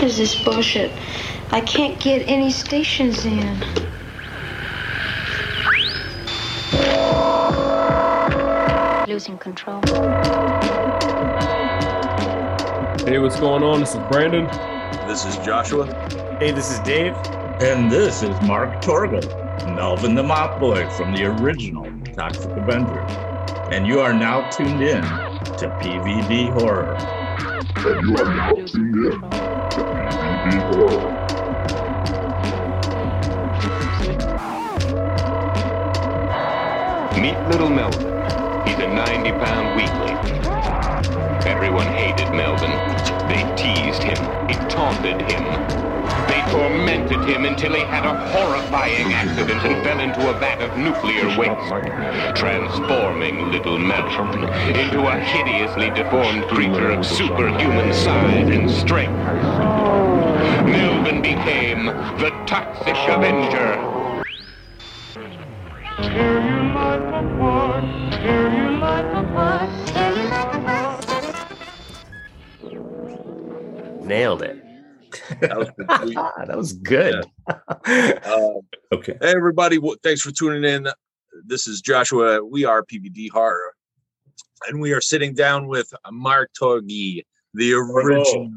What is this bullshit? I can't get any stations in. Losing control. Hey, what's going on? This is Brandon. This is Joshua. Hey, this is Dave. And this is Mark Torgl, Melvin the Mop Boy from the original Toxic Avenger. And you are now tuned in to PVD Horror. And you are now tuned in to PVD Horror. Meet little Melvin. He's a 90 pound weakling. Everyone hated Melvin. They teased him. They taunted him. They tormented him until he had a horrifying accident and fell into a vat of nuclear waste, transforming little Melvin into a hideously deformed creature of superhuman size and strength. Melvin became the Toxic Avenger. Nailed it. That was complete. that was good. Uh, Okay. hey, everybody. w- Thanks for tuning in. This is Joshua. We are PVD Horror. And we are sitting down with Mark Torgi, the original,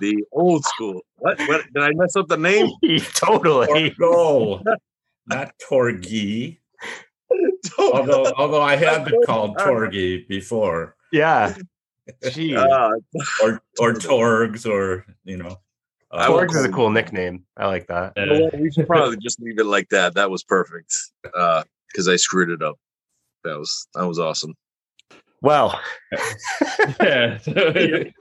the old school. What? what? Did I mess up the name? totally. Torgl, not Torgi. Although, although I have been called Torgi before, Yeah. Gee. Uh, or or Torgs, or you know, I uh, will- Torgs is a cool nickname. I like that. you know we should probably just leave it like that. That was perfect. Uh, because I screwed it up. That was that was awesome. Well, Yeah.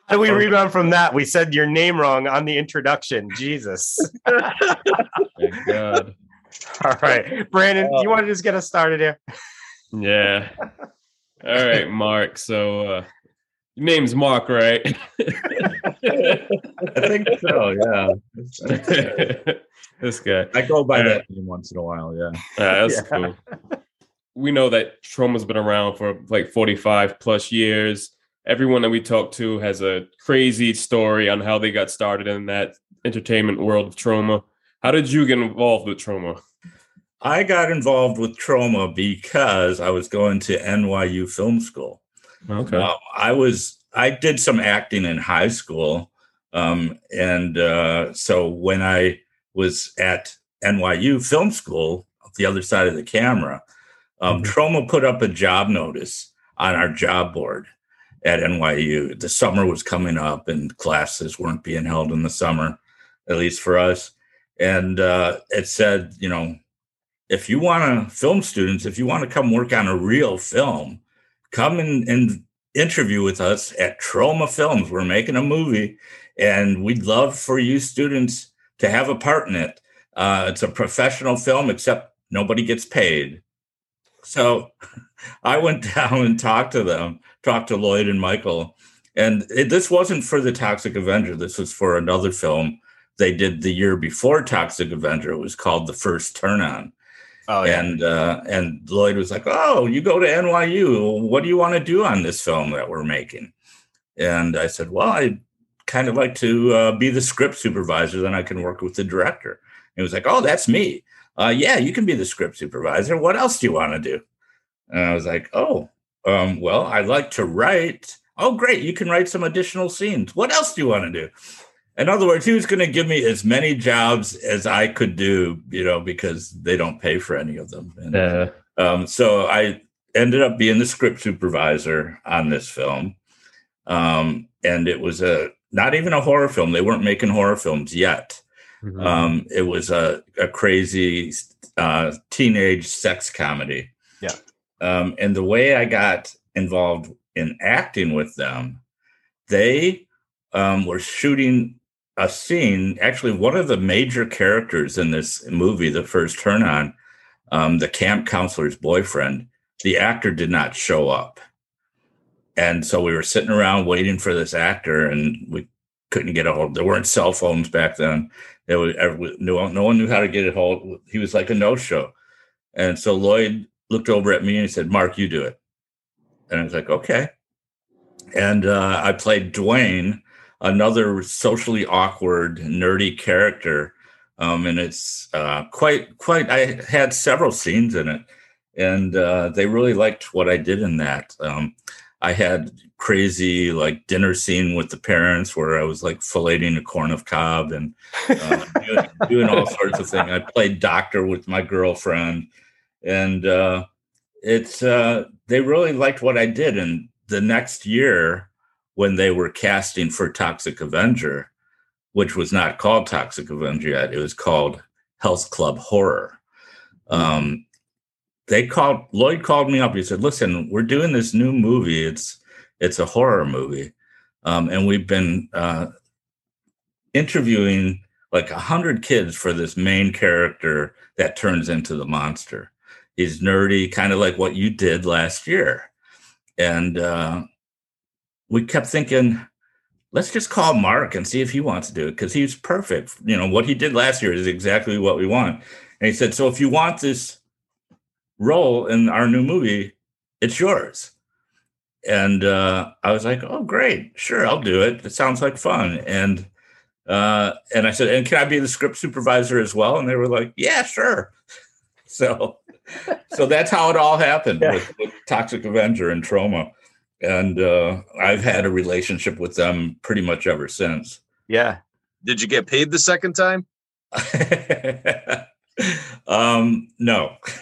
how do we rebound from that? We said your name wrong on the introduction. Jesus. Thank God. All right. Brandon, you want to just get us started here? Yeah. All right, Mark. So, uh, your name's Mark, right? I think so. Yeah, this guy. I go by Uh, that name once in a while. Yeah. Uh, that's Yeah. cool. We know that Troma's been around for like 45 plus years. Everyone that we talk to has a crazy story on how they got started in that entertainment world of Troma. How did you get involved with Troma? I got involved with Troma because I was going to NYU Film School. Okay. Um, I was I did some acting in high school, um, and uh, so when I was at NYU Film School, the other side of the camera, um, Mhm. Troma put up a job notice on our job board at NYU. The summer was coming up, and classes weren't being held in the summer, at least for us. And uh, it said, you know, if you want to film students, if you want to come work on a real film, come and, and interview with us at Troma Films. We're making a movie, and we'd love for you students to have a part in it. Uh, it's a professional film, except nobody gets paid. So I went down and talked to them, talked to Lloyd and Michael. And it, this wasn't for the Toxic Avenger. This was for another film they did the year before Toxic Avenger. It was called The First Turn On Oh, and uh, and Lloyd was like, "Oh, you go to NYU. What do you want to do on this film that we're making?" And I said, "Well, I kind of like to uh, be the script supervisor. Then I can work with the director." And he was like, "Oh, that's me. Uh, yeah, you can be the script supervisor. What else do you want to do?" And I was like, "Oh, um, well, I like to write. Oh, great, you can write some additional scenes. What else do you want to do?" In other words, he was going to give me as many jobs as I could do, you know, because they don't pay for any of them. And, Yeah. um, so I ended up being the script supervisor on this film, um, and it was a not even a horror film. They weren't making horror films yet. Mhm. Um, it was a, a crazy uh, teenage sex comedy. Yeah. Um, and the way I got involved in acting with them, they um, were shooting a scene. Actually, one of the major characters in this movie, The First Turn On, um, the camp counselor's boyfriend, the actor did not show up. And so we were sitting around waiting for this actor, and we couldn't get a hold. There weren't cell phones back then. It was, no, one- no one knew how to get it hold. He was like a no show. And so Lloyd looked over at me and he said, Mark, you do it. And I was like, okay. And uh, I played Dwayne, another socially awkward, nerdy character. Um, and it's uh, quite quite. I had several scenes in it, and uh, they really liked what I did in that. Um, I had crazy like dinner scene with the parents where I was like filleting a corn of cob and uh, doing, doing, all sorts of things. I played doctor with my girlfriend, and uh, it's uh, they really liked what I did. And the next year, when they were casting for Toxic Avenger, which was not called Toxic Avenger yet, it was called Health Club Horror. Um, they called Lloyd called me up. He said, "Listen, we're doing this new movie. It's it's a horror movie, um, and we've been uh, interviewing like a hundred kids for this main character that turns into the monster. He's nerdy, kind of like what you did last year, and uh, we kept thinking." Let's just call Mark and see if he wants to do it because he's perfect. You know, what he did last year is exactly what we want. And he said, So if you want this role in our new movie, it's yours. And uh, I was like, oh, great, sure, I'll do it. It sounds like fun. And uh, and I said, and can I be the script supervisor as well? And they were like, yeah, sure. So, so that's how it all happened yeah. with, with, Toxic Avenger and Troma. And uh, I've had a relationship with them pretty much ever since. Yeah. Did you get paid the second time? um, no.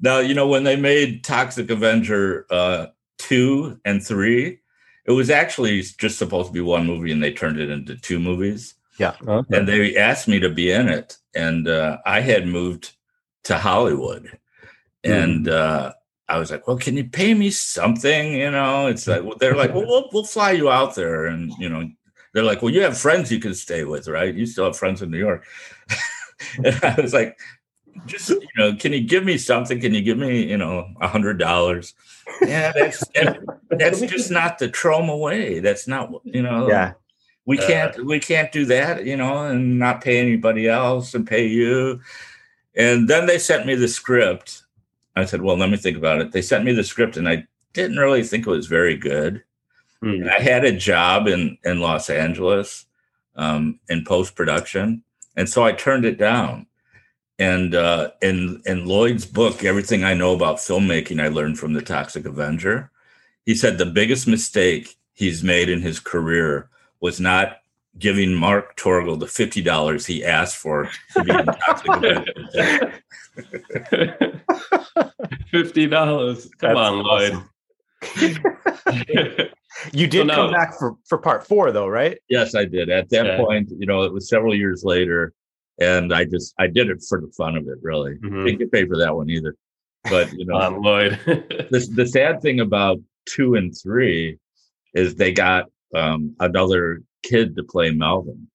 now, you know, when they made Toxic Avenger uh, 2 and 3, it was actually just supposed to be one movie and they turned it into two movies. Yeah. Okay. And they asked me to be in it. And uh, I had moved to Hollywood. And mm. uh, I was like, well, can you pay me something? You know, it's like, well, they're like, well, we'll, we'll fly you out there and, you know, they're like, well, you have friends you can stay with, right? You still have friends in New York. and I was like, just you know, can you give me something? Can you give me, you know, a hundred dollars? Yeah, that's that's just not the Troma way. That's not you know. Yeah. We uh, can't uh, we can't do that, you know, and not pay anybody else and pay you. And then they sent me the script. I said, well, let me think about it. They sent me the script, and I didn't really think it was very good. Mm. I had a job in in Los Angeles um, in post production, and so I turned it down. And uh, in in Lloyd's book, everything I know about filmmaking, I learned from the Toxic Avenger. He said the biggest mistake he's made in his career was not giving Mark Torgl the fifty dollars he asked for to be in Toxic Avenger. Fifty dollars. Come That's on, awesome. Lloyd. You did so come back for for part four, though, right? Yes, I did. At that yeah. point, you know, it was several years later, and I just I did it for the fun of it. Really, mm-hmm. didn't get paid for that one either. But you know, on, Lloyd. the the sad thing about two and three is they got um, another kid to play Melvin,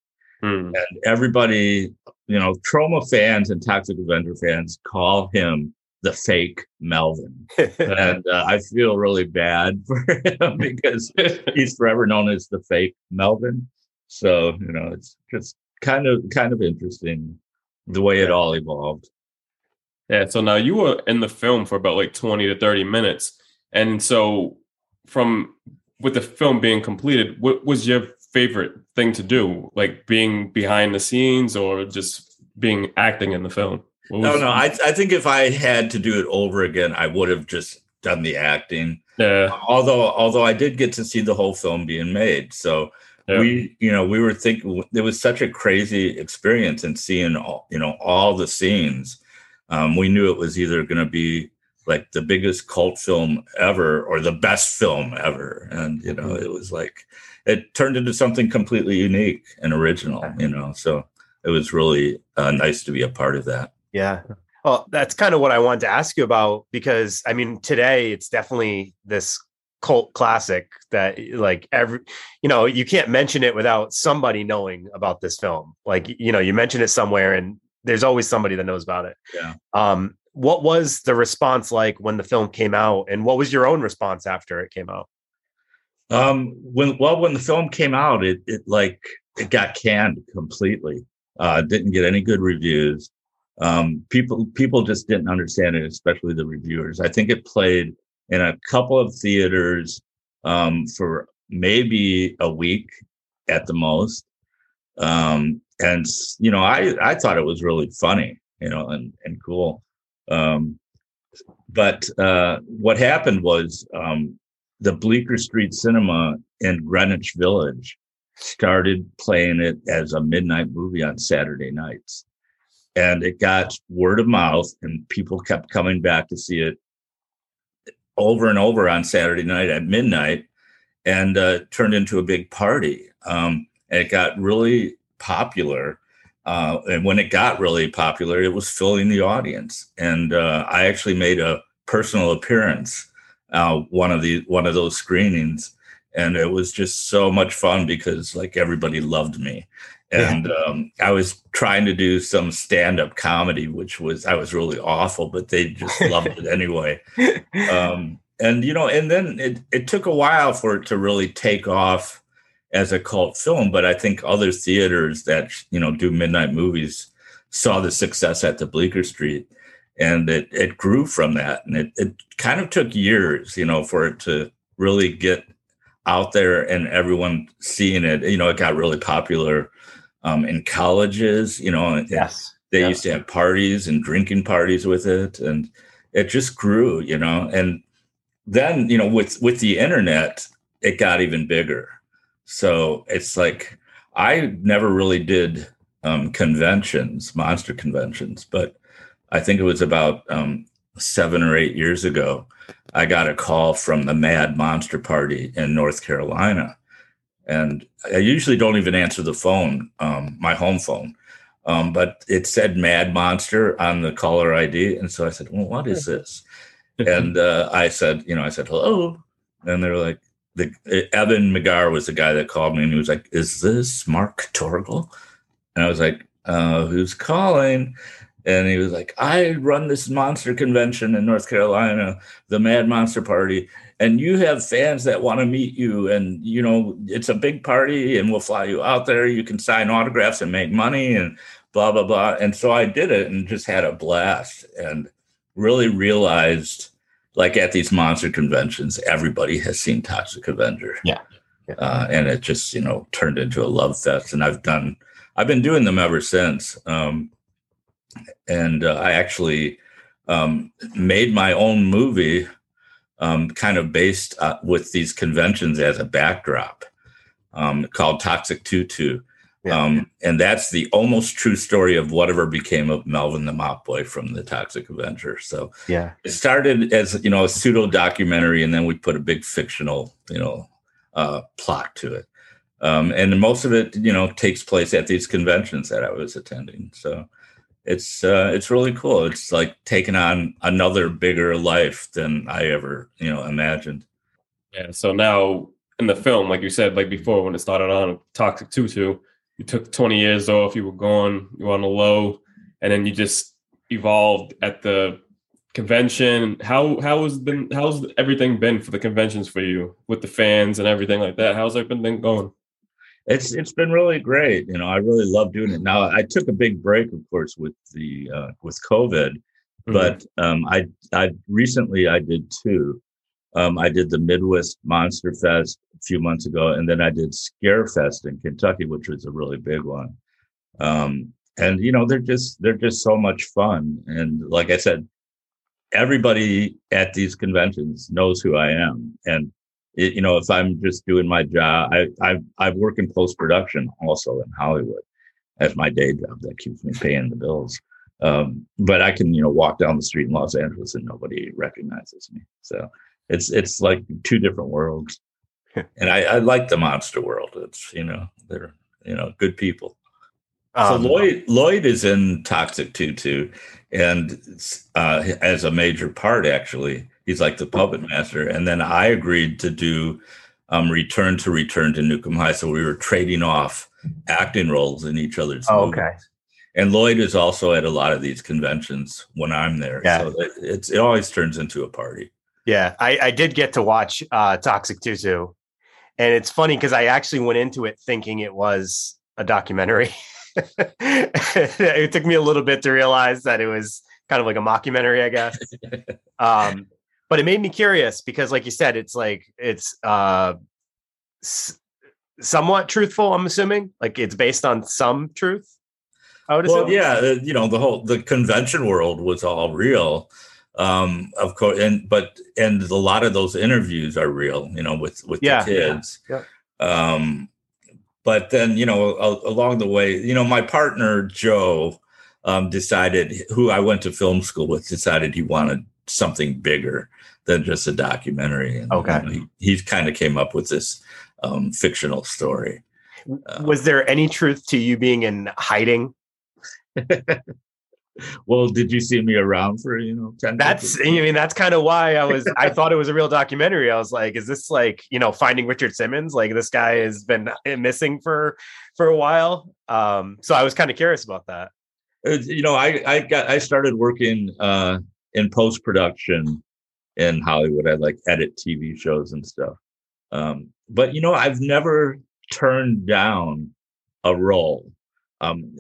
mm. and everybody, you know, Troma fans and Toxic Avenger fans call him the fake Melvin. and uh, I feel really bad for him because he's forever known as the fake Melvin. So, you know, it's just kind of kind of interesting the way it all evolved. Yeah, so now you were in the film for about like 20 to 30 minutes. And so from with the film being completed, what was your favorite thing to do? Like being behind the scenes or just being acting in the film? No, no. I, I think if I had to do it over again, I would have just done the acting. Yeah. Although, although I did get to see the whole film being made, so yeah. we, you know, we were thinking it was such a crazy experience and seeing all, you know, all the scenes. Um, we knew it was either going to be like the biggest cult film ever or the best film ever, and you know, mm-hmm. it was like it turned into something completely unique and original. You know, so it was really uh, nice to be a part of that. Yeah. Well, that's kind of what I wanted to ask you about because I mean, today it's definitely this cult classic that like every you know you can't mention it without somebody knowing about this film. Like you know you mention it somewhere and there's always somebody that knows about it. Yeah. Um what was the response like when the film came out and what was your own response after it came out? Um when well when the film came out it it like it got canned completely. Uh didn't get any good reviews um, people people just didn't understand it, especially the reviewers. I think it played in a couple of theaters um, for maybe a week at the most. Um, and you know, I I thought it was really funny, you know, and and cool. Um, but uh, what happened was um, the Bleecker Street Cinema in Greenwich Village started playing it as a midnight movie on Saturday nights. And it got word of mouth, and people kept coming back to see it over and over on Saturday night at midnight and uh, turned into a big party. Um, it got really popular. Uh, and when it got really popular, it was filling the audience. And uh, I actually made a personal appearance uh, one of the one of those screenings, and it was just so much fun because like everybody loved me. And yeah. um, I was trying to do some stand-up comedy, which was I was really awful, but they just loved it anyway. Um, and you know, and then it it took a while for it to really take off as a cult film, but I think other theaters that you know do midnight movies saw the success at the Bleecker Street, and it it grew from that, and it it kind of took years, you know, for it to really get out there and everyone seeing it. You know, it got really popular um, in colleges. You know, yes, they used to have parties and drinking parties with it, and it just grew. You know, and then you know with with the internet, it got even bigger so it's like I never really did um, conventions, monster conventions, but I think it was about um, seven or eight years ago. I got a call from the Mad Monster Party in North Carolina. And I usually don't even answer the phone, um, my home phone. Um, but it said Mad Monster on the caller ID. And so I said, Well, what is this? and uh, I said, You know, I said, Hello. And they're like, the Evan McGar was the guy that called me and he was like, "Is this Mark Torgl?" And I was like, uh, "Who's calling?" And he was like, "I run this monster convention in North Carolina, the Mad Monster Party, and you have fans that want to meet you, and you know it's a big party, and we'll fly you out there. You can sign autographs and make money, and blah blah blah." And so I did it and just had a blast and really realized like at these monster conventions, everybody has seen Toxic Avenger. Yeah. yeah. Uh, and it just, you know, turned into a love fest. And I've done, I've been doing them ever since. Um, and uh, I actually um, made my own movie um, kind of based uh, with these conventions as a backdrop um, called Toxic Tutu. Yeah. Um, and that's the almost true story of whatever became of Melvin the Mop Boy from the Toxic Avenger. So yeah, it started as you know a pseudo documentary, and then we put a big fictional you know uh, plot to it. Um, and most of it you know takes place at these conventions that I was attending. So it's uh, it's really cool. It's like taking on another bigger life than I ever you know imagined. Yeah. So now in the film, like you said, like before when it started on Toxic Tutu you took 20 years off, you were gone, you were on the low, and then you just evolved at the convention. How how has been how's everything been for the conventions for you with the fans and everything like that? How's everything going? It's it's been really great. You know, I really love doing it. Now I took a big break, of course, with the uh, with COVID, mm-hmm. but um, I I recently I did two. Um, I did the Midwest Monster Fest a few months ago, and then I did Scare Fest in Kentucky, which was a really big one. Um, and you know, they're just they're just so much fun. And like I said, everybody at these conventions knows who I am. And it, you know, if I'm just doing my job, I I I work in post production also in Hollywood as my day job that keeps me paying the bills. Um, but I can you know walk down the street in Los Angeles and nobody recognizes me. So it's it's like two different worlds. and I, I like the monster world. It's you know they're you know good people. Um, so Lloyd Lloyd is in Toxic Tutu, and uh, as a major part actually, he's like the puppet master. And then I agreed to do um, Return to Return to 'Em High, so we were trading off acting roles in each other's. Oh, movies. okay. And Lloyd is also at a lot of these conventions when I'm there. Yeah. So it, it's it always turns into a party. Yeah, I, I did get to watch uh, Toxic Tutu, and it's funny because I actually went into it thinking it was a documentary. it took me a little bit to realize that it was kind of like a mockumentary, I guess. um, but it made me curious because, like you said, it's like it's uh, s- somewhat truthful. I'm assuming, like it's based on some truth. I would well assume. yeah you know the whole the convention world was all real um of course and but and a lot of those interviews are real you know with with Yeah, the kids yeah, um but then you know a, along the way you know my partner joe um decided who i went to film school with decided he wanted something bigger than just a documentary and Okay. know, he, he kind of came up with this um fictional story uh, Was there any truth to you being in hiding? well did you see me around for you know 10 That's I mean that's kind of why I was I thought it was a real documentary. I was like, is this like you know finding Richard Simmons? Like this guy has been missing for for a while. Um, so I was kind of curious about that. Uh, you know i i got i started working uh in post production in hollywood i like edit tv shows and stuff. Um but you know i've never turned down a role. Um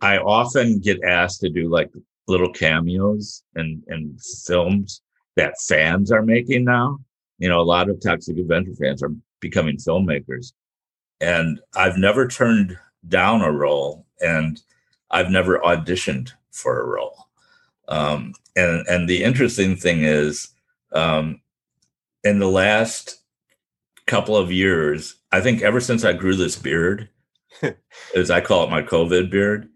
i often get asked to do like little cameos and and films that fans are making now. You know a lot of toxic avenger fans are becoming filmmakers. And i've never turned down a role and I've never auditioned for a role. Um, and and the interesting thing is, um, in the last couple of years, I think ever since I grew this beard, as I call it, my COVID beard,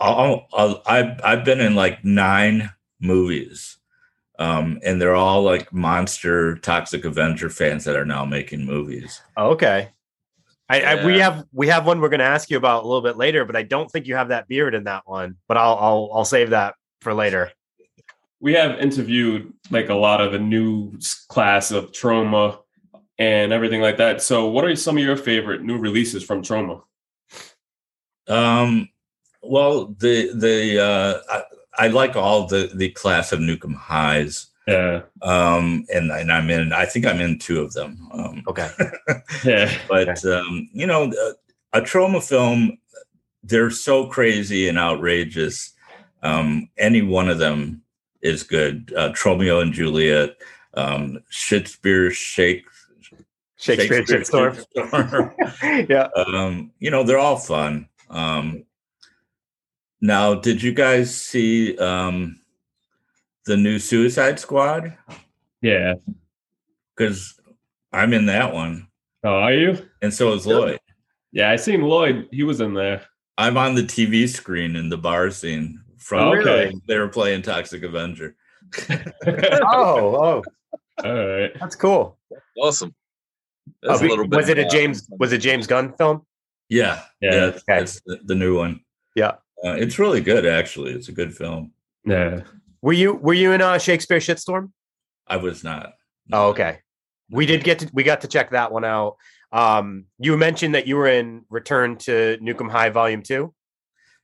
I'll, I'll, I've I've been in like nine movies, um, and they're all like monster Toxic Avenger fans that are now making movies. okay. I, I, we have we have one we're going to ask you about a little bit later, but I don't think you have that beard in that one. But I'll I'll I'll save that for later. We have interviewed like a lot of the new class of Troma and everything like that. So, what are some of your favorite new releases from Troma? Um, well, the the uh, I, I like all the the class of Nuke 'Em Highs, Yeah, um, and and I'm in. I think I'm in two of them. Um, Okay. yeah, but um, you know, a, a Troma film, they're so crazy and outrageous. Um, any one of them is good. Uh, Tromeo and Juliet, um, Shakespeare, Shake, Shakespeare, Shitstorm. Shitstorm. yeah. um, you know, they're all fun. Um, now, did you guys see um, the new Suicide Squad? yeah. Because I'm in that one, Oh, are you? and so is Lloyd. Yeah, I seen Lloyd. He was in there. I'm on the TV screen in the bar scene from Oh, okay. they were playing Toxic Avenger. Oh, oh, All right. that's cool. Awesome. Oh, That's a little bit. was it a James? Was it James Gunn film? Yeah, Yeah, yeah, okay. that's the, the new one. Yeah. Uh, it's really good, actually. It's a good film. Yeah. Were you Were you in uh, Shakespeare Shitstorm? I was not. Oh, okay. We did get to we got to check that one out. Um, you mentioned that you were in Return to Nuke 'Em High Volume Two.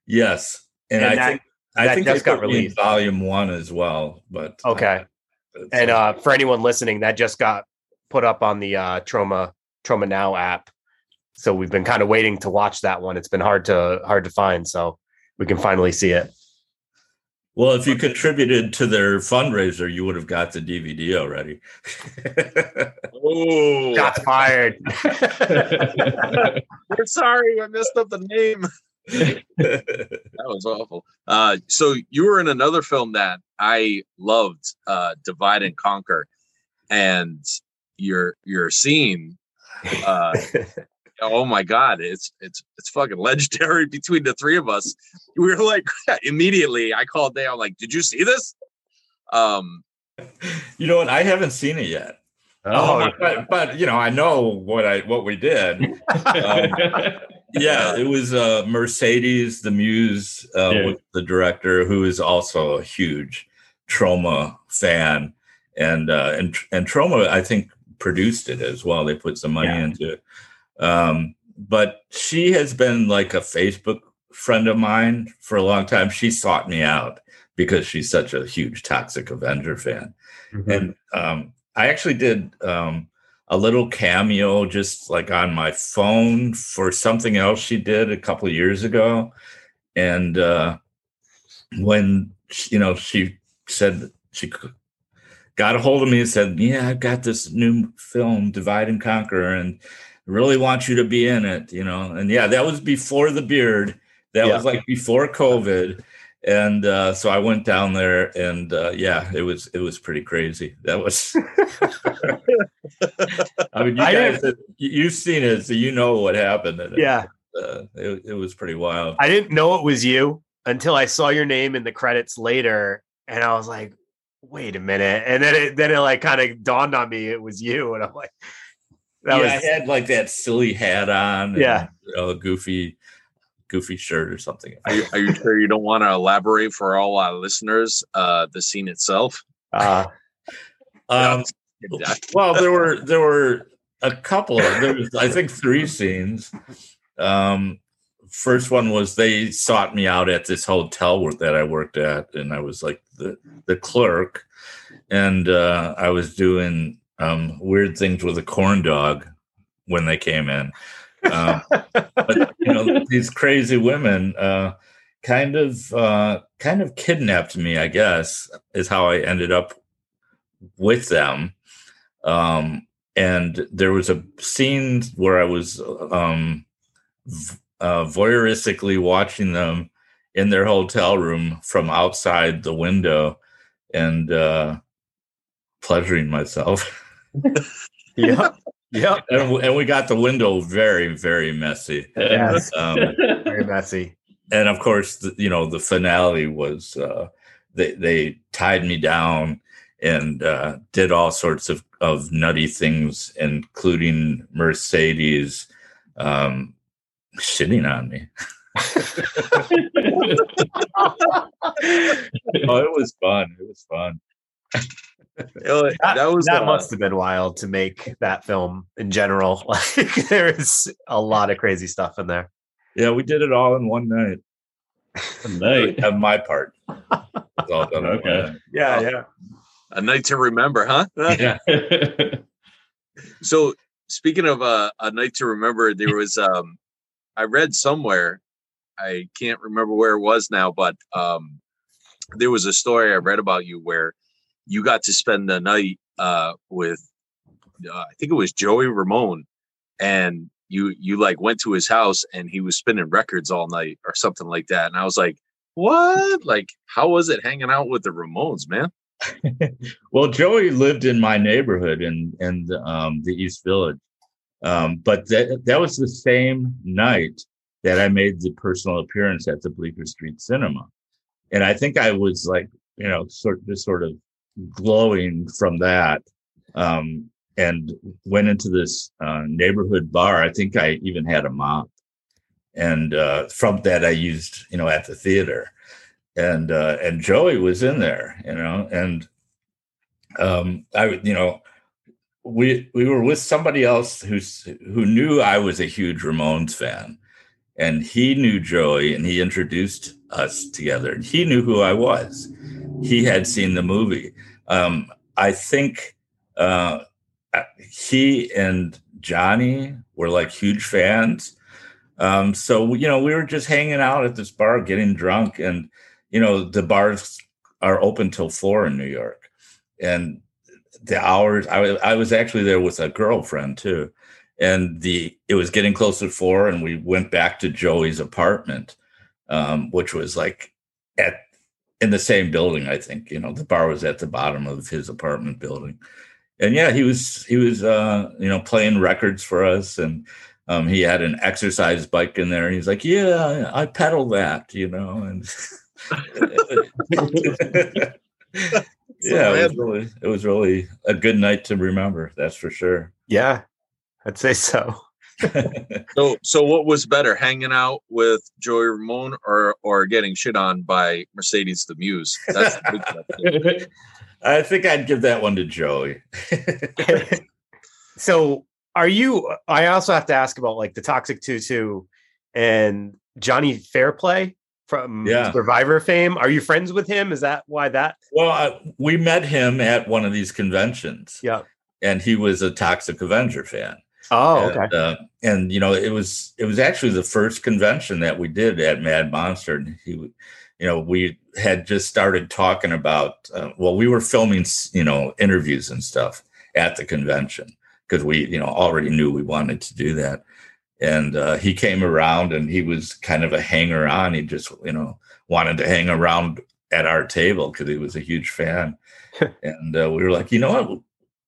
Yes, and, And I that- think I that think just they got put me in released. Volume One as well. But Okay. it's, And uh, for anyone listening, that just got put up on the uh, Troma Troma Now app. So we've been kind of waiting to watch that one. It's been hard to hard to find, so we can finally see it. well, if you contributed to their fundraiser, you would have got the DVD already. Oh, Shots fired. we're sorry. I messed up the name. That was awful. Uh, so you were in another film that I loved, uh, Divide and Conquer, and your your scene. Uh, oh my god, it's it's it's fucking legendary between the three of us. We were like immediately. I called Dale. like, did you see this? Um, you know what? I haven't seen it yet. Oh, but, but you know, I know what I what we did. yeah, it was uh, Mercedes, the Muse, uh, Yeah. the director, who is also a huge Troma fan, and uh, and and Troma, I think, produced it as well. They put some money Yeah. into it. Um, but she has been like a Facebook friend of mine for a long time. She sought me out because she's such a huge Toxic Avenger fan Mhm. and um, I actually did um, a little cameo just like on my phone for something else she did a couple of years ago, and uh, when you know she said she got a hold of me and said, "Yeah, I've got this new film, Divide and Conquer, and really want you to be in it." You know, and yeah, that was before the beard. That Yeah. was like before COVID, and uh, so I went down there, and uh, yeah, it was it was pretty crazy. That was. I mean, you I guys, you've seen it, so you know what happened. And it- Yeah. uh, it, it was pretty wild. I didn't know it was you until I saw your name in the credits later, and I was like, "Wait a minute!" And then it then it like kind of dawned on me it was you, and I'm like, "That yeah, was I had like that silly hat on. and, Yeah. you know, goofy, goofy shirt or something. Are you, are you sure you don't want to elaborate for all our listeners uh, the scene itself? uh, Um, well, there were there were a couple of there was I think three scenes. Um, first one was they sought me out at this hotel that I worked at, and I was like the the clerk, and uh, I was doing um, weird things with a corn dog when they came in. Um, but you know, these crazy women uh, kind of uh, kind of kidnapped me. I guess is how I ended up with them. Um, and there was a scene where I was um, uh, voyeuristically watching them in their hotel room from outside the window and uh, pleasuring myself. yep, yep, and, and we got the window very, very messy. yes, Um, very messy. and of course, the, you know, the finale was uh, they they tied me down and uh, did all sorts of of nutty things, including Mercedes um, shitting on me. oh, it was fun. It was fun. You That, that was that uh, must have been wild to make that film in general. Like there is a lot of crazy stuff in there. Yeah, we did it all in one night. night. Of my part. It's all done Okay. night. Yeah, Oh. yeah. a night to remember, huh? Yeah. So speaking of uh, a night to remember, there was um I read somewhere, I can't remember where it was now, but um there was a story I read about you where you got to spend the night uh with uh, I think it was Joey Ramone and you you like went to his house and he was spinning records all night or something like that. And I was like, What? Like, how was it hanging out with the Ramones, man? well, Joey lived in my neighborhood in in the, um, the East Village, um, but that that was the same night that I made the personal appearance at the Bleecker Street Cinema, and I think I was like, you know, sort just sort of glowing from that, um, and went into this uh, neighborhood bar. I think I even had a mop, and uh, from that I used, you know, at the theater and uh, and Joey was in there, you know, and um, I, you know, we we were with somebody else who's who knew I was a huge Ramones fan, and he knew Joey, and he introduced us together, and he knew who I was. He had seen the movie. Um, I think uh, he and Johnny were like huge fans. Um, so you know, we were just hanging out at this bar, getting drunk, and you know, the bars are open till four in New York, and the hours. I was I was actually there with a girlfriend too, and the it was getting close to four, and we went back to Joey's apartment, um, which was like at in the same building. I think you know the bar was at the bottom of his apartment building, and yeah, he was he was uh, you know playing records for us and. Um, he had an exercise bike in there, and he's like, "Yeah, I pedal that," you know, and yeah, it was really it was really a good night to remember. That's for sure. Yeah, I'd say so. So, so what was better, hanging out with Joey Ramone or or getting shit on by Mercedes the Muse? That's the big. I think I'd give that one to Joey. so are you I also have to ask about like the Toxic Tutu and Johnny Fairplay from Yeah. Survivor fame. Are you friends with him? Is that why that? well, I, we met him at one of these conventions, Yeah. and he was a Toxic Avenger fan. Oh, okay. And, uh, and you know, it was it was actually the first convention that we did at Mad Monster, and he, you know, we had just started talking about. Uh, well, we were filming, you know, interviews and stuff at the convention because we, you know, already knew we wanted to do that. And uh, he came around, and he was kind of a hanger on. He just, you know, wanted to hang around at our table because he was a huge fan. and uh, we were like, you know what,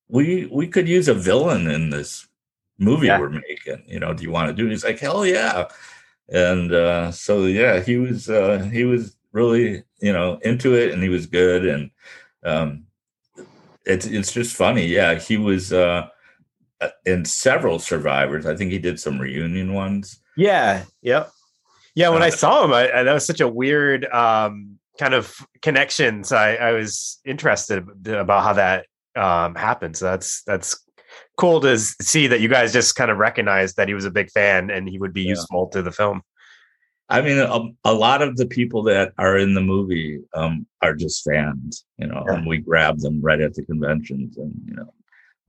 we we could use a villain in this movie yeah. we're making. You know, do you want to do? It? He's like, hell yeah. And uh, so yeah, he was uh, he was really you know into it, and he was good, and um, it's it's just funny. Yeah, he was uh, uh, in several survivors. I think he did some reunion ones. Yeah. Yep. Yeah. When uh, I saw him, I, I, that was such a weird um, kind of connections. I, I was interested about how that um, happened. So that's that's cool to see that you guys just kind of recognized that he was a big fan and he would be yeah. useful to the film. I mean, a, a, lot of the people that are in the movie um, are just fans, you know, yeah. and we grab them right at the conventions and, you know,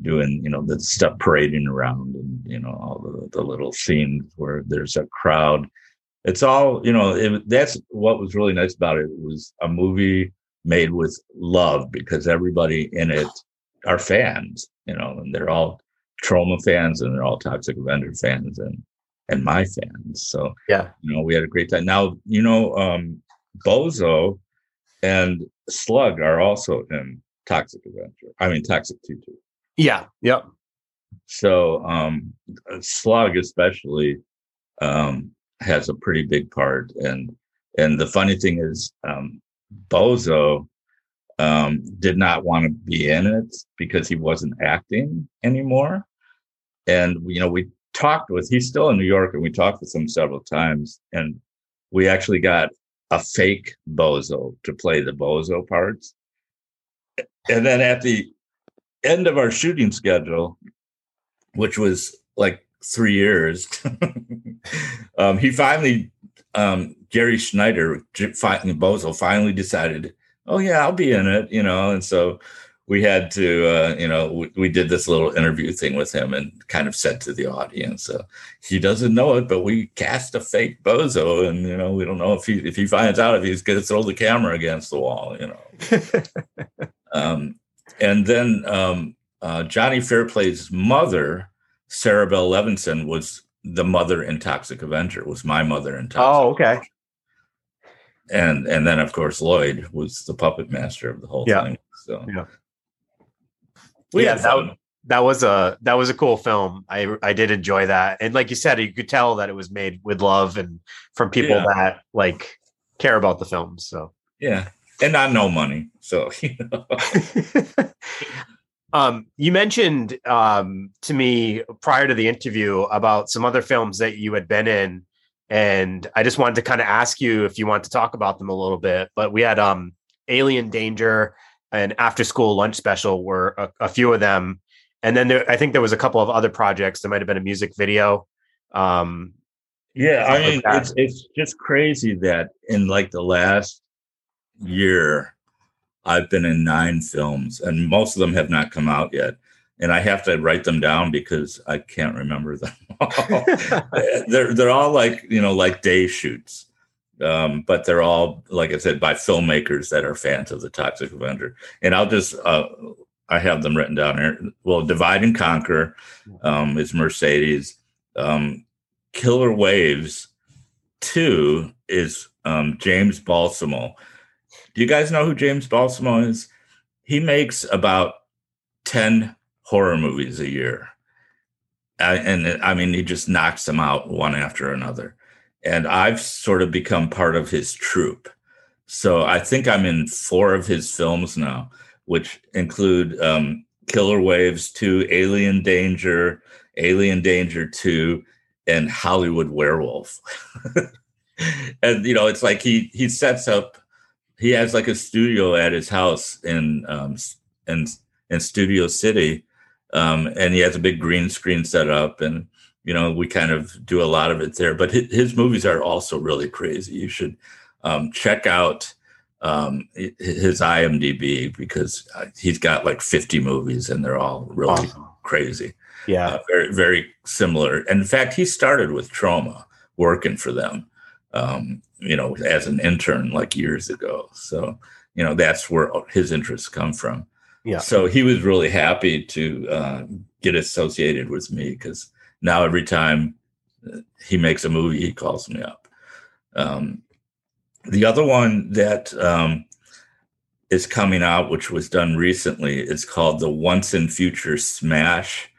doing, you know, the stuff parading around and, you know, all the, the little scenes where there's a crowd. It's all, you know, it, that's what was really nice about it. It was a movie made with love because everybody in it are fans, you know, and they're all Troma fans and they're all Toxic Avenger fans and and my fans. So yeah, you know, we had a great time. Now, you know, um, Bozo and Slug are also in Toxic Avenger. I mean, Toxic Tutu. Yeah. Yep. So um, Slug especially um, has a pretty big part, and and the funny thing is, um, Bozo um, did not want to be in it because he wasn't acting anymore. And you know, we talked with he's still in New York, and we talked with him several times, and we actually got a fake Bozo to play the Bozo parts. And then at the end of our shooting schedule, which was like three years, um, he finally, um, Gary Schneider, Bozo, finally decided oh yeah, I'll be in it, you know. And so we had to, uh, you know, we, we, did this little interview thing with him and kind of said to the audience, uh, he doesn't know it, but we cast a fake bozo, and you know, we don't know if he if he finds out if he's going to throw the camera against the wall, you know. um, and then um, uh, Johnny Fairplay's mother, Sarabel Levinson, was the mother in Toxic Avenger. Was my mother in Toxic. Oh, okay. Avenger and and then of course Lloyd was the puppet master of the whole yeah. thing. So yeah, we yeah, that, that was a that was a cool film. I I did enjoy that, and like you said, you could tell that it was made with love and from people yeah. that like care about the film. So yeah, and not no money. So you know. Um, you mentioned um, to me prior to the interview about some other films that you had been in and I just wanted to kind of ask you if you want to talk about them a little bit. But we had um, Alien Danger and After School Lunch Special were a, a few of them, and then there, I think there was a couple of other projects. There might have been a music video. Um, yeah, I mean, like it's it's just crazy that in like the last year, I've been in nine films, and most of them have not come out yet and I have to write them down because I can't remember them. they're they're all like you know like day shoots, um, but they're all like I said by filmmakers that are fans of the Toxic Avenger. And I'll just uh, I have them written down here. Well, Divide and Conquer um, is Mercedes. Um, Killer Waves Two is um, James Balsamo. Do you guys know who James Balsamo is? He makes about ten horror movies a year. I, and I mean, he just knocks them out one after another. And I've sort of become part of his troupe. So I think I'm in four of his films now, which include um, Killer Waves 2, Alien Danger, Alien Danger 2, and Hollywood Werewolf. and, you know, it's like he he sets up, he has like a studio at his house in, um, in, in Studio City um, and he has a big green screen set up and you know we kind of do a lot of it there but his, his movies are also really crazy you should um, check out um, his imdb because uh, he's got like 50 movies and they're all really awesome. crazy yeah uh, very very similar and in fact he started with Troma working for them um, you know, as an intern like years ago. So, you know, that's where his interests come from. Yeah. So he was really happy to uh, get associated with me because now every time uh, he makes a movie, he calls me up. Um, the other one that um, is coming out, which was done recently, is called the Once and Future Smash.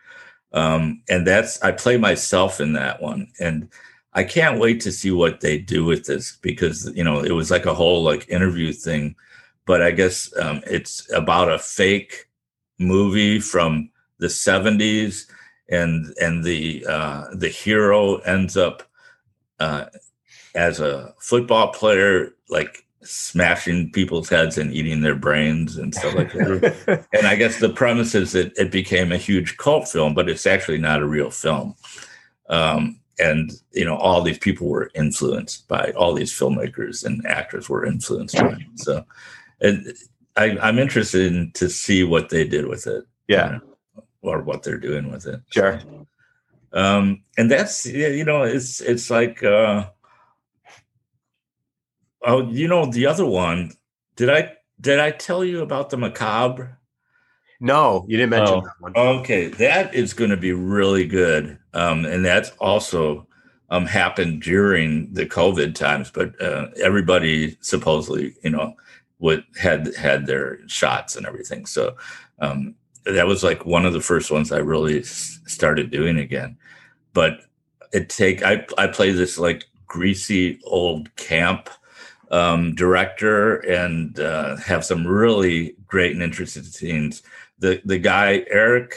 Um, and that's, I play myself in that one. And I can't wait to see what they do with this because, you know, it was like a whole like interview thing. But I guess um, it's about a fake movie from the 70s and and the uh, the hero ends up uh, as a football player like smashing people's heads and eating their brains and stuff like that. and I guess the premise is that it became a huge cult film, but it's actually not a real film. Um, and you know, all these people were influenced by all these filmmakers and actors were influenced by it. So, and I, I'm interested in to see what they did with it. Yeah. or what they're doing with it. Sure. Um, and that's you know, it's it's like uh oh, you know, the other one. Did I did I tell you about the macabre? No, you didn't mention Oh. that one. Okay, that is going to be really good, um, and that's also um, happened during the COVID times. But uh, everybody supposedly, you know, would had had their shots and everything. So um, that was like one of the first ones I really s- started doing again. But it take I I play this like greasy old camp um, director and uh, have some really great and interesting scenes. The the guy Eric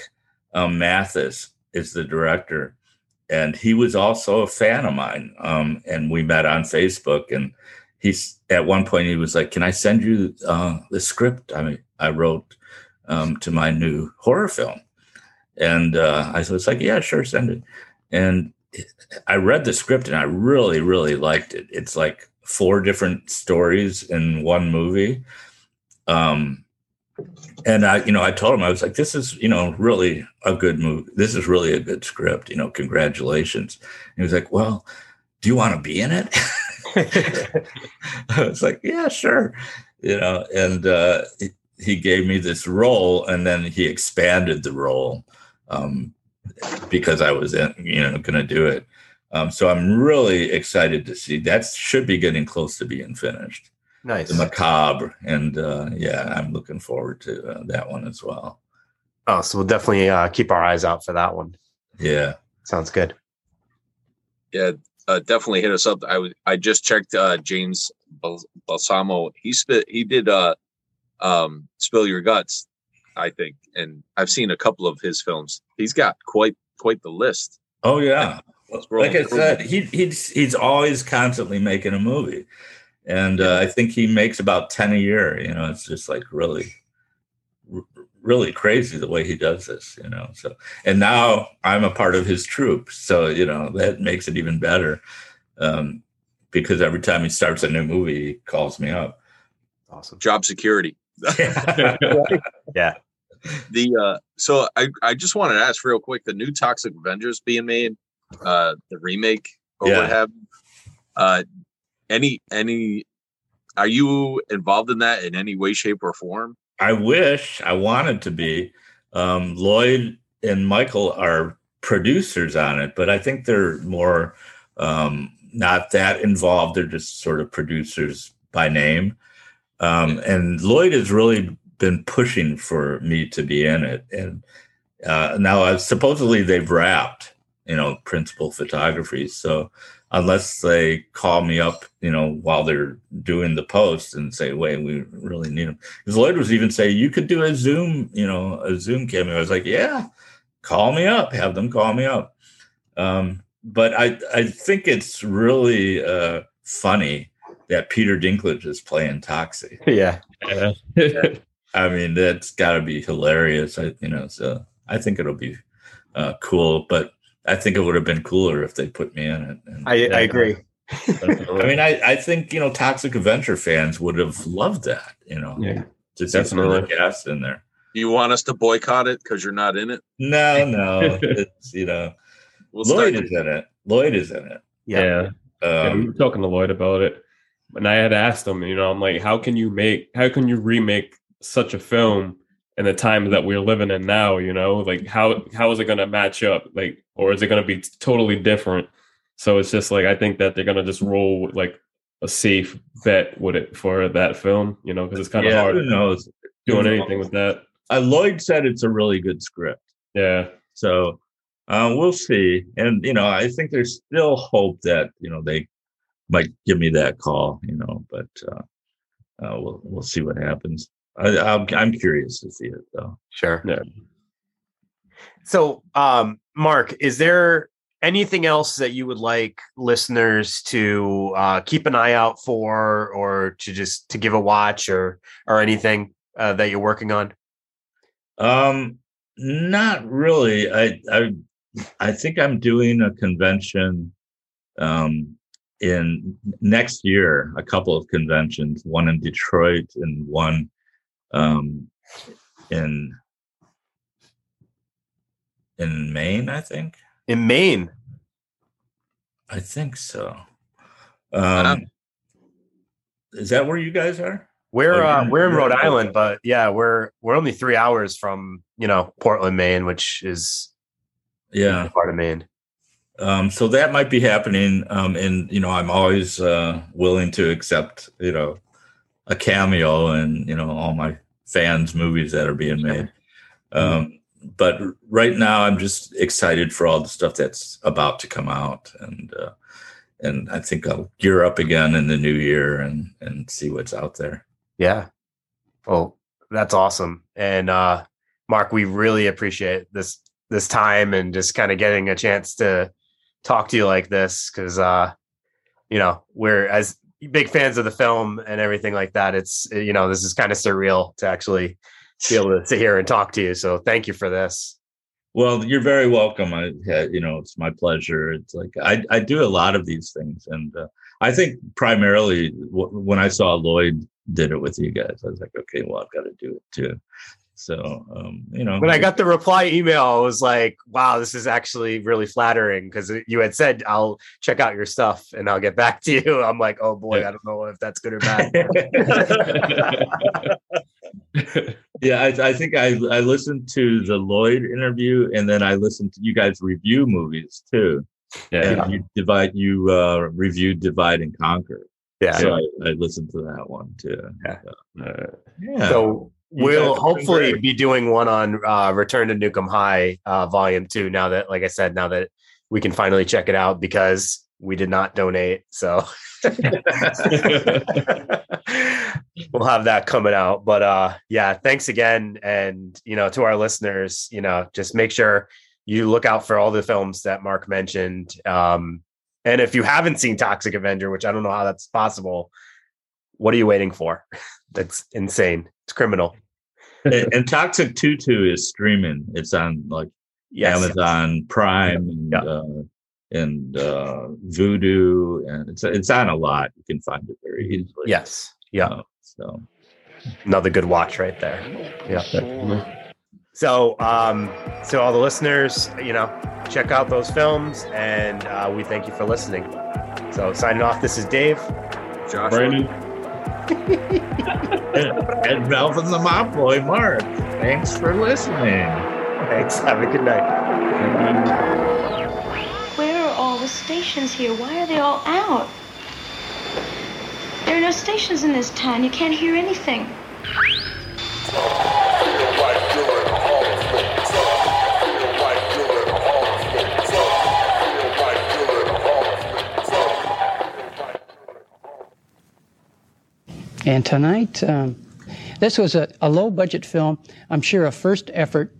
um, Mathis is the director, and he was also a fan of mine. Um, and we met on Facebook, and he's at one point he was like, "Can I send you uh, the script I I wrote um, to my new horror film?" And uh, I was like, "Yeah, sure, send it." And I read the script, and I really, really liked it. It's like four different stories in one movie. Um, and I, you know, I told him I was like, "This is, you know, really a good movie. This is really a good script. You know, congratulations." And he was like, "Well, do you want to be in it?" I was like, "Yeah, sure." You know, and uh, he, he gave me this role, and then he expanded the role um, because I was, in, you know, going to do it. Um, so I'm really excited to see that. Should be getting close to being finished nice. the macabre and uh yeah i'm looking forward to uh, that one as well Oh, so we'll definitely uh, keep our eyes out for that one. yeah Sounds good. Yeah, uh, definitely hit us up. I was I just checked uh, James Bal- Balsamo. He spit he did uh um Spill Your Guts, I think, and I've seen a couple of his films. He's got quite quite the list. oh yeah like i said he, he's he's always constantly making a movie and uh, i think he makes about 10 a year you know it's just like really really crazy the way he does this you know so and now i'm a part of his troupe, so you know that makes it even better um because every time he starts a new movie he calls me up Awesome. Job security. Yeah. The uh so I I just wanted to ask real quick the new Toxic Avengers being made, uh the remake or Yeah. what have you. Uh any any are you involved in that in any way, shape, or form? I wish I wanted to be. Um, Lloyd and Michael are producers on it, but I think they're more um, not that involved. They're just sort of producers by name. Um, and Lloyd has really been pushing for me to be in it. And uh, now, uh, supposedly, they've wrapped, you know, principal photography. So unless they call me up, you know, while they're doing the post and say, "Wait, we really need them," because Lloyd was even saying you could do a Zoom, you know, a Zoom cameo. I was like, "Yeah, call me up, have them call me up." Um, but I I think it's really uh, funny that Peter Dinklage is playing Toxie. Yeah. Yeah. I mean, that's got to be hilarious. I, you know, so I think it'll be uh, cool. But I think it would have been cooler if they put me in it. And, I, I agree. I mean, I, I think you know, Toxic Avenger fans would have loved that. You know, Yeah. to see some of the Definitely. cast in there. Do you want us to boycott it because you're not in it? No, no, it's you know, We'll Lloyd is in it. Lloyd is in it. Yeah. yeah. Yeah, we Um, were talking to Lloyd about it, and I had asked him, you know, I'm like, how can you make, how can you remake such a film in the time that we're living in now? You know, like how how is it going to match up? Like, or is it going to be totally different? So it's just like I think that they're going to just roll with, like a safe bet with it for that film, you know, because it's kind of yeah, hard knows? doing anything with that. Uh, Lloyd said it's a really good script. Yeah, So uh, we'll see. And you know, I think there's still hope that you know they might give me that call. You know, but uh, uh, we'll we'll see what happens. I, I'm I'm curious to see it though. Sure. yeah. So, um, Mark, is there anything else that you would like listeners to uh, keep an eye out for, or to just to give a watch, or or anything uh, that you're working on? Um, not really. I I I think I'm doing a convention um in next year, a couple of conventions, one in Detroit and one um in in Maine, I think. In Maine, I think so. Wow. Um is that where you guys are? we're uh, we're in Rhode Island, but yeah, we're we're only three hours from you know Portland, Maine, which is Yeah. part of Maine. um so that might be happening um and you know i'm always uh willing to accept you know a cameo and you know all my fans movies that are being made um but right now i'm just excited for all the stuff that's about to come out and uh and i think i'll gear up again in the new year and and see what's out there Yeah. Well, that's awesome. And uh Mark, we really appreciate this this time and just kind of getting a chance to talk to you like this cuz uh you know, we're as big fans of the film and everything like that. It's you know, this is kind of surreal to actually be able to sit here and talk to you. So thank you for this. Well, you're very welcome. I, yeah, you know, it's my pleasure. It's like I, I do a lot of these things, and uh, I think primarily w- when I saw Lloyd did it with you guys, I was like, okay, well, I've got to do it too. So, um, you know, When I got the reply email, I was like, wow, this is actually really flattering because you had said I'll check out your stuff and I'll get back to you. I'm like, oh boy, Yeah. I don't know if that's good or bad. yeah, I, I think I I listened to the Lloyd interview, and then I listened to you guys review movies too. yeah. And you divide, you uh, reviewed Divide and Conquer. yeah. So I, I listened to that one too. Yeah. Uh, Yeah. So we'll guys have been hopefully be doing one on uh, Return to Nuke 'Em High uh, Volume Two. Now that, like I said, now that we can finally check it out because we did not donate, so we'll have that coming out. But uh, yeah, thanks again, and you know, to our listeners, you know, just make sure you look out for all the films that Mark mentioned. Um, and if you haven't seen Toxic Avenger, which I don't know how that's possible, what are you waiting for? That's insane. It's criminal. and, and Toxic Tutu is streaming. It's on like Yes. Amazon Prime and Yeah. uh, and uh, Vudu, and it's it's on a lot. You can find it very easily. Yes. Yeah. Uh, so Another good watch right there. Yeah. So, um, so all the listeners, you know, check out those films, and uh, we thank you for listening. So, signing off. This is Dave. Joshua. Brandon, and, and Ralph and the Mop Boy, Mark. Thanks for listening. Thanks. Have a good night. Where are all the stations here? Why are they all out? There are no stations in this town. You can't hear anything. And tonight, um, this was a, a low budget film, I'm sure a first effort.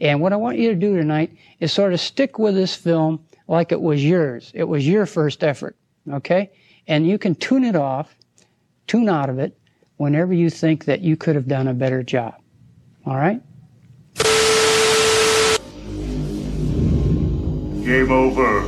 And what I want you to do tonight is sort of stick with this film like it was yours. It was your first effort, okay? And you can tune it off, tune out of it whenever you think that you could have done a better job. All right? Game over.